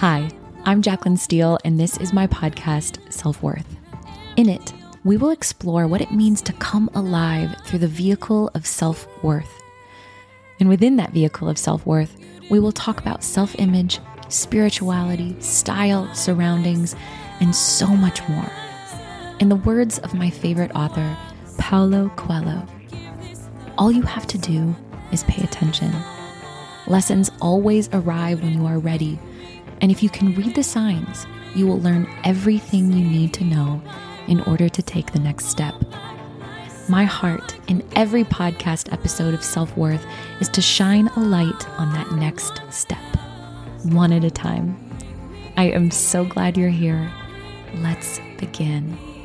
Hi, I'm Jaclyn Steele, and this is my podcast, Self Worth. In it, we will explore what it means to come alive through the vehicle of self worth. And within that vehicle of self worth, we will talk about self image, spirituality, style, surroundings, and so much more. In the words of my favorite author, Paulo Coelho, all you have to do is pay attention. Lessons always arrive when you are ready. And if you can read the signs, you will learn everything you need to know in order to take the next step. My heart in every podcast episode of Self Worth is to shine a light on that next step, one at a time. I am so glad you're here. Let's begin.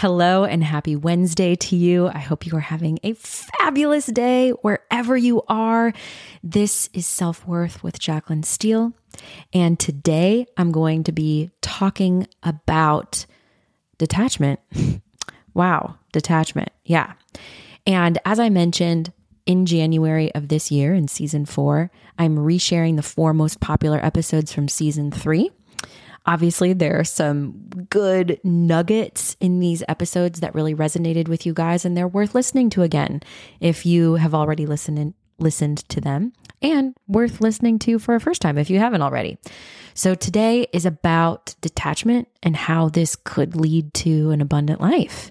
Hello and happy Wednesday to you. I hope you are having a fabulous day wherever you are. This is Self Worth with Jaclyn Steele. And today I'm going to be talking about detachment. wow, detachment. Yeah. And as I mentioned, in January of this year, in season four, I'm resharing the four most popular episodes from season three. Obviously, there are some good nuggets in these episodes that really resonated with you guys, and they're worth listening to again if you have already listened listened to them, and worth listening to for a first time if you haven't already. So today is about detachment and how this could lead to an abundant life.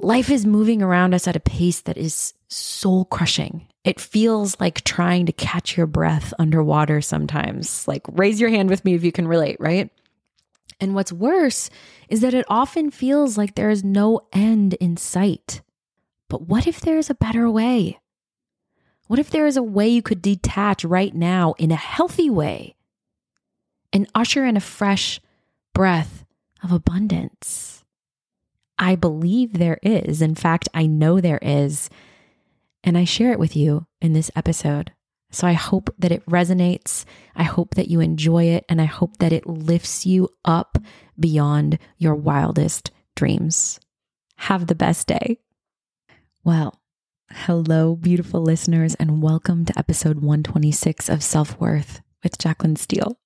Life is moving around us at a pace that is soul crushing. It feels like trying to catch your breath underwater sometimes. Like, raise your hand with me if you can relate, right? And what's worse is that it often feels like there is no end in sight. But what if there is a better way? What if there is a way you could detach right now in a healthy way and usher in a fresh breath of abundance? I believe there is. In fact, I know there is. And I share it with you in this episode. So I hope that it resonates. I hope that you enjoy it. And I hope that it lifts you up beyond your wildest dreams. Have the best day. Well, hello, beautiful listeners, and welcome to episode 126 of Self Worth with Jaclyn Steele.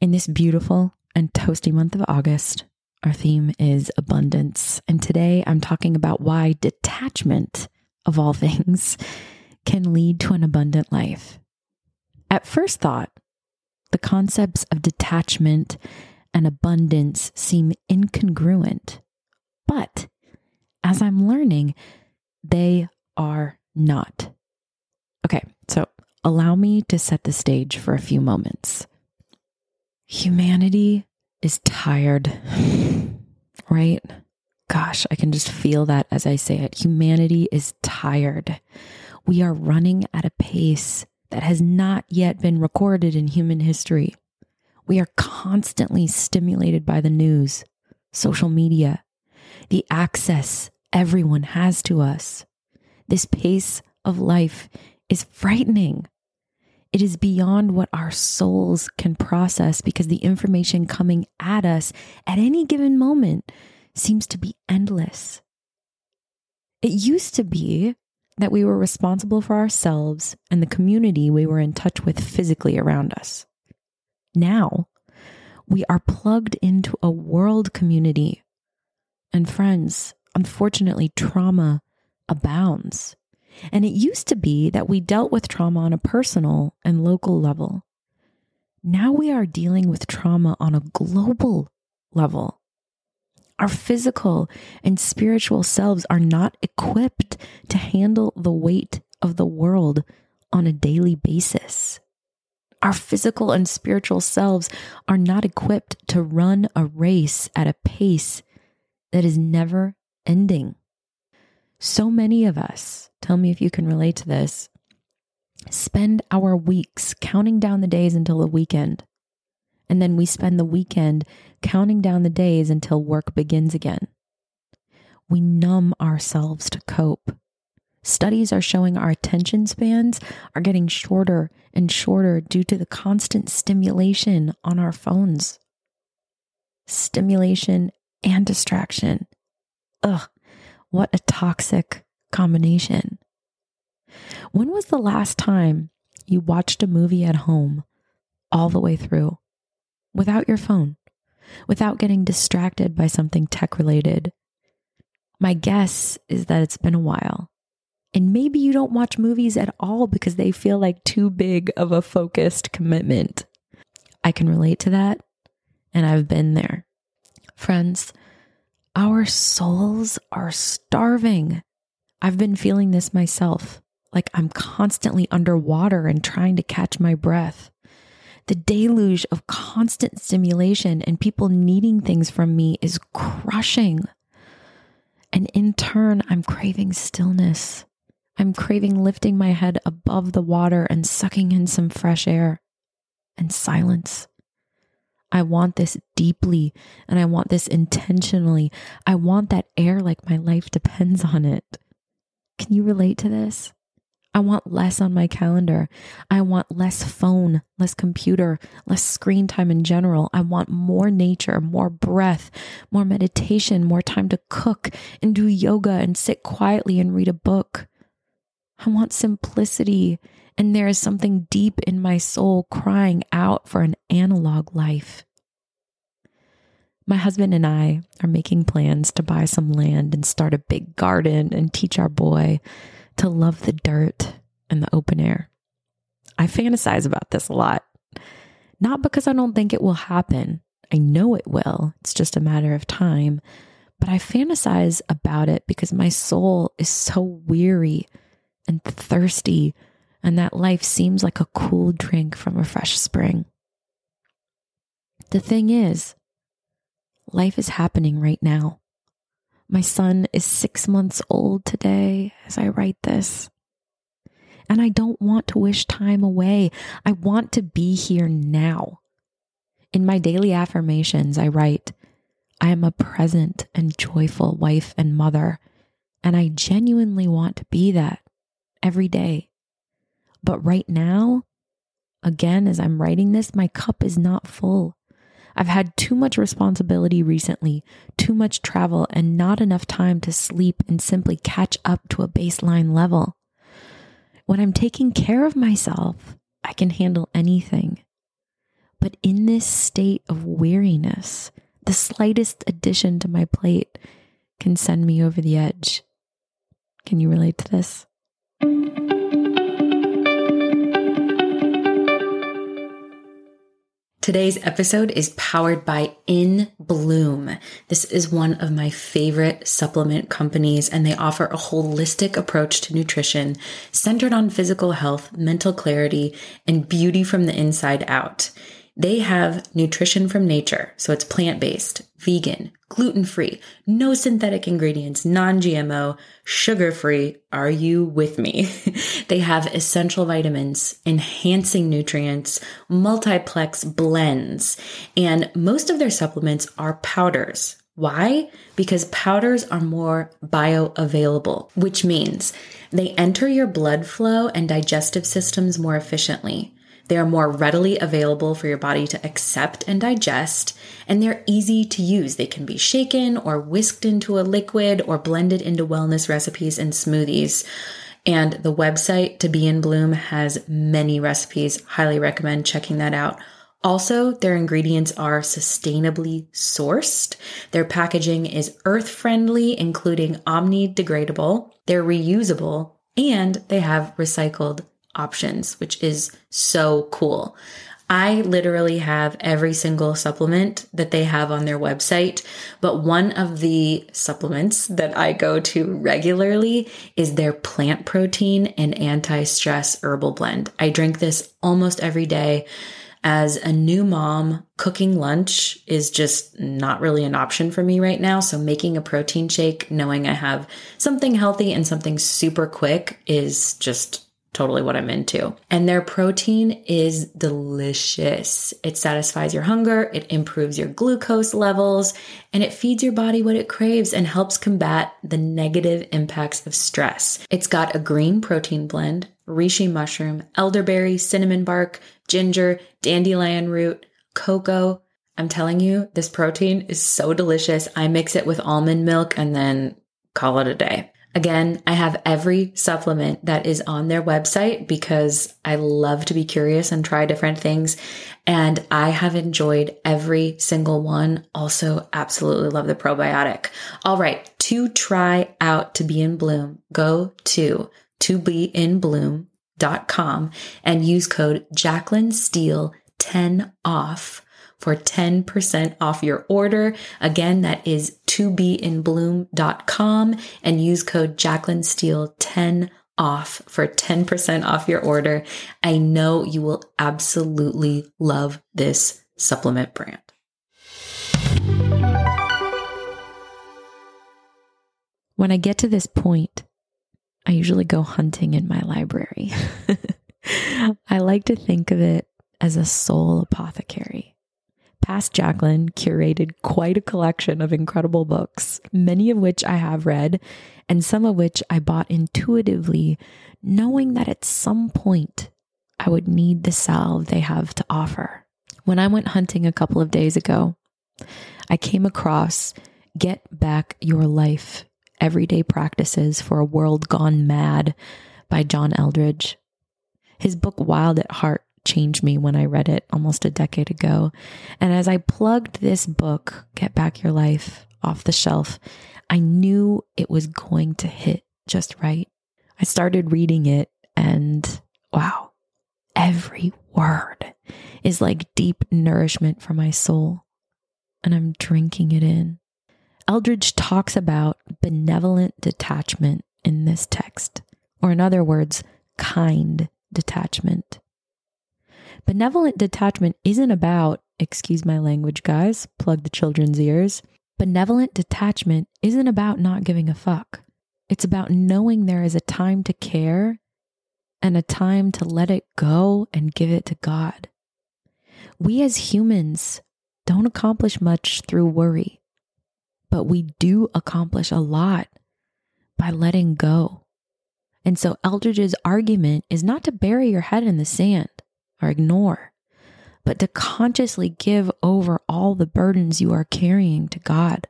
In this beautiful and toasty month of August, our theme is abundance. And today I'm talking about why detachment, of all things, can lead to an abundant life. At first thought, the concepts of detachment and abundance seem incongruent. But as I'm learning, they are not. Okay, so allow me to set the stage for a few moments. Humanity is tired, right? Gosh, I can just feel that as I say it. Humanity is tired. We are running at a pace that has not yet been recorded in human history. We are constantly stimulated by the news, social media, the access everyone has to us. This pace of life is frightening. It is beyond what our souls can process because the information coming at us at any given moment seems to be endless. It used to be that we were responsible for ourselves and the community we were in touch with physically around us. Now, we are plugged into a world community. And friends, unfortunately, trauma abounds. And it used to be that we dealt with trauma on a personal and local level. Now we are dealing with trauma on a global level. Our physical and spiritual selves are not equipped to handle the weight of the world on a daily basis. Our physical and spiritual selves are not equipped to run a race at a pace that is never ending. So many of us, tell me if you can relate to this, spend our weeks counting down the days until the weekend. And then we spend the weekend counting down the days until work begins again. We numb ourselves to cope. Studies are showing our attention spans are getting shorter and shorter due to the constant stimulation on our phones. Stimulation and distraction. Ugh, What a toxic combination. When was the last time you watched a movie at home all the way through without your phone, without getting distracted by something tech related? My guess is that it's been a while. And maybe you don't watch movies at all because they feel like too big of a focused commitment. I can relate to that, and I've been there. Friends, our souls are starving. I've been feeling this myself, like I'm constantly underwater and trying to catch my breath. The deluge of constant stimulation and people needing things from me is crushing. And in turn, I'm craving stillness. I'm craving lifting my head above the water and sucking in some fresh air and silence. I want this deeply and I want this intentionally. I want that air like my life depends on it. Can you relate to this? I want less on my calendar. I want less phone, less computer, less screen time in general. I want more nature, more breath, more meditation, more time to cook and do yoga and sit quietly and read a book. I want simplicity. And there is something deep in my soul crying out for an analog life. My husband and I are making plans to buy some land and start a big garden and teach our boy to love the dirt and the open air. I fantasize about this a lot, not because I don't think it will happen. I know it will, it's just a matter of time. But I fantasize about it because my soul is so weary and thirsty, and that life seems like a cool drink from a fresh spring. The thing is, life is happening right now. My son is six months old today as I write this. And I don't want to wish time away. I want to be here now. In my daily affirmations, I write, I am a present and joyful wife and mother, and I genuinely want to be that every day. But right now, again, as I'm writing this, my cup is not full. I've had too much responsibility recently, too much travel, and not enough time to sleep and simply catch up to a baseline level. When I'm taking care of myself, I can handle anything. But in this state of weariness, the slightest addition to my plate can send me over the edge. Can you relate to this? Today's episode is powered by In Bloom. This is one of my favorite supplement companies, and they offer a holistic approach to nutrition centered on physical health, mental clarity, and beauty from the inside out. They have nutrition from nature, so it's plant based, vegan, gluten free, no synthetic ingredients, non GMO, sugar free. Are you with me? they have essential vitamins, enhancing nutrients, multiplex blends, and most of their supplements are powders. Why? Because powders are more bioavailable, which means they enter your blood flow and digestive systems more efficiently. They are more readily available for your body to accept and digest, and they're easy to use. They can be shaken or whisked into a liquid or blended into wellness recipes and smoothies. And the website to be in bloom has many recipes. Highly recommend checking that out. Also, their ingredients are sustainably sourced. Their packaging is earth friendly, including omni degradable. They're reusable and they have recycled options, which is so cool. I literally have every single supplement that they have on their website, but one of the supplements that I go to regularly is their plant protein and anti stress herbal blend. I drink this almost every day. As a new mom, cooking lunch is just not really an option for me right now. So, making a protein shake, knowing I have something healthy and something super quick, is just totally what I'm into. And their protein is delicious. It satisfies your hunger, it improves your glucose levels, and it feeds your body what it craves and helps combat the negative impacts of stress. It's got a green protein blend, reishi mushroom, elderberry, cinnamon bark, ginger, dandelion root, cocoa. I'm telling you, this protein is so delicious. I mix it with almond milk and then call it a day. Again, I have every supplement that is on their website because I love to be curious and try different things. And I have enjoyed every single one. Also, absolutely love the probiotic. All right, to try out to be in bloom, go to to be in bloom.com and use code Jaclyn Steele 10 off for 10% off your order. Again, that is to be in bloom.com and use code Jaclyn Steele 10 off for 10% off your order. I know you will absolutely love this supplement brand. When I get to this point, I usually go hunting in my library. I like to think of it as a soul apothecary. Past Jaclyn curated quite a collection of incredible books, many of which I have read, and some of which I bought intuitively, knowing that at some point I would need the salve they have to offer. When I went hunting a couple of days ago, I came across Get Back Your Life Everyday Practices for a World Gone Mad by John Eldredge. His book, Wild at Heart, changed me when I read it almost a decade ago. And as I plugged this book, Get Back Your Life, off the shelf, I knew it was going to hit just right. I started reading it and wow, every word is like deep nourishment for my soul. And I'm drinking it in. Eldredge talks about benevolent detachment in this text, or in other words, kind detachment. Benevolent detachment isn't about, excuse my language, guys, plug the children's ears. Benevolent detachment isn't about not giving a fuck. It's about knowing there is a time to care and a time to let it go and give it to God. We as humans don't accomplish much through worry, but we do accomplish a lot by letting go. And so Eldredge's argument is not to bury your head in the sand or ignore, but to consciously give over all the burdens you are carrying to God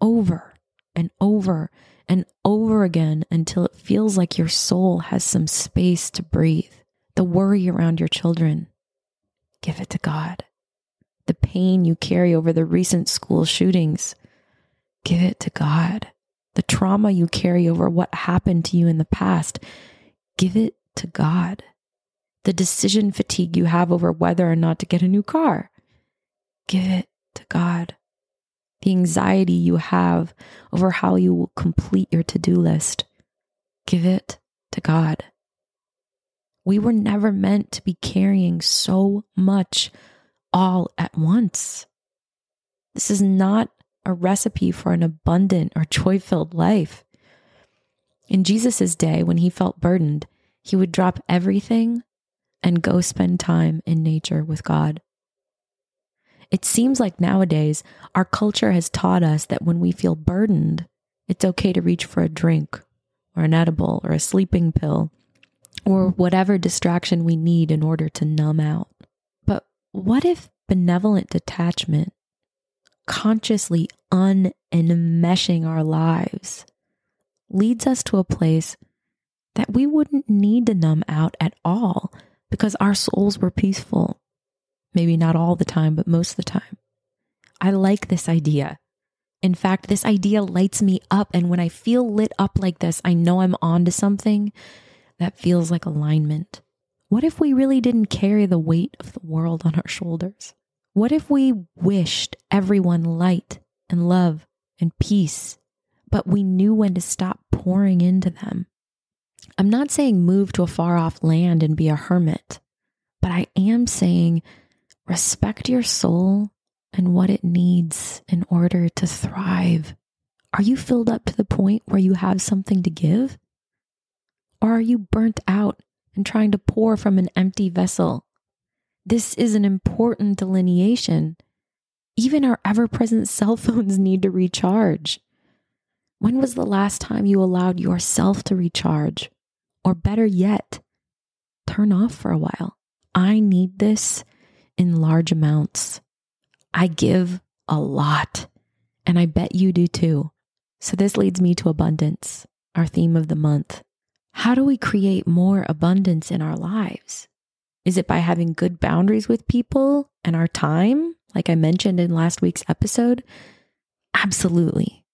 over and over and over again until it feels like your soul has some space to breathe. The worry around your children, give it to God. The pain you carry over the recent school shootings, give it to God. The trauma you carry over what happened to you in the past, give it to God the decision fatigue you have over whether or not to get a new car. Give it to God. The anxiety you have over how you will complete your to do list. Give it to God. We were never meant to be carrying so much all at once. This is not a recipe for an abundant or joy filled life. In Jesus' day, when he felt burdened, he would drop everything and go spend time in nature with God. It seems like nowadays our culture has taught us that when we feel burdened, it's okay to reach for a drink or an edible or a sleeping pill or whatever distraction we need in order to numb out. But what if benevolent detachment, consciously unenmeshing our lives, leads us to a place that we wouldn't need to numb out at all because our souls were peaceful. Maybe not all the time, but most of the time. I like this idea. In fact, this idea lights me up. And when I feel lit up like this, I know I'm onto something that feels like alignment. What if we really didn't carry the weight of the world on our shoulders? What if we wished everyone light and love and peace, but we knew when to stop pouring into them I'm not saying move to a far off land and be a hermit, but I am saying respect your soul and what it needs in order to thrive. Are you filled up to the point where you have something to give? Or are you burnt out and trying to pour from an empty vessel? This is an important delineation. Even our ever present cell phones need to recharge. When was the last time you allowed yourself to recharge? Or better yet, turn off for a while. I need this in large amounts. I give a lot, and I bet you do too. So, this leads me to abundance, our theme of the month. How do we create more abundance in our lives? Is it by having good boundaries with people and our time, like I mentioned in last week's episode? Absolutely.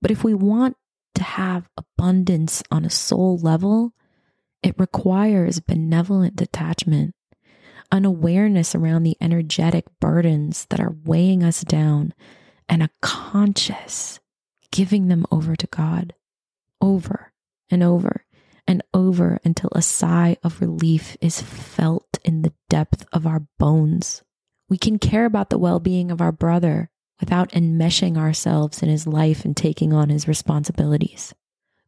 But if we want to have abundance on a soul level, it requires benevolent detachment, an awareness around the energetic burdens that are weighing us down, and a conscious giving them over to God over and over and over until a sigh of relief is felt in the depth of our bones. We can care about the well being of our brother without enmeshing ourselves in his life and taking on his responsibilities.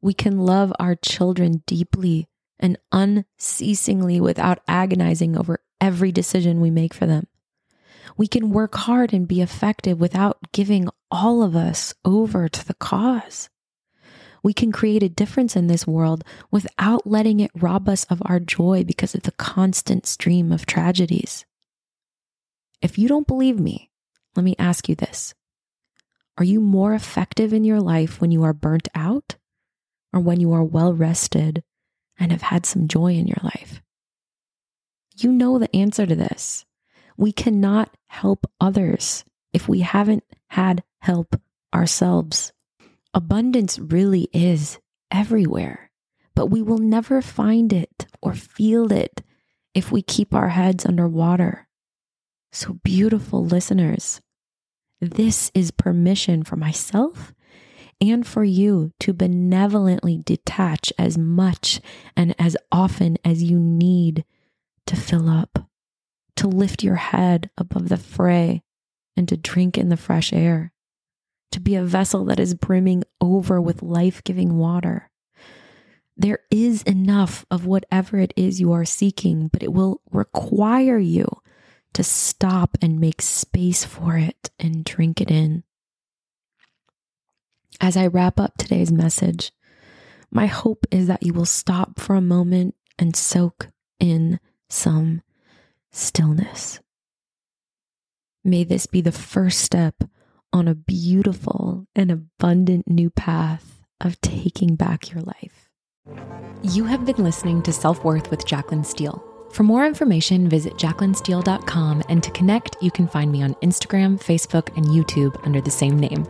We can love our children deeply and unceasingly without agonizing over every decision we make for them. We can work hard and be effective without giving all of us over to the cause. We can create a difference in this world without letting it rob us of our joy because of the constant stream of tragedies. If you don't believe me, let me ask you this Are you more effective in your life when you are burnt out or when you are well rested and have had some joy in your life? You know the answer to this. We cannot help others if we haven't had help ourselves. Abundance really is everywhere, but we will never find it or feel it if we keep our heads underwater. So, beautiful listeners, this is permission for myself and for you to benevolently detach as much and as often as you need to fill up, to lift your head above the fray, and to drink in the fresh air, to be a vessel that is brimming over with life giving water. There is enough of whatever it is you are seeking, but it will require you to stop and make space for it and drink it in. As I wrap up today's message, my hope is that you will stop for a moment and soak in some stillness. May this be the first step on a beautiful and abundant new path of taking back your life. You have been listening to Self Worth with Jaclyn Steele. For more information, visit jaclynsteele.com, and to connect, you can find me on Instagram, Facebook, and YouTube under the same name.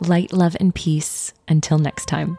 Light, love, and peace. Until next time.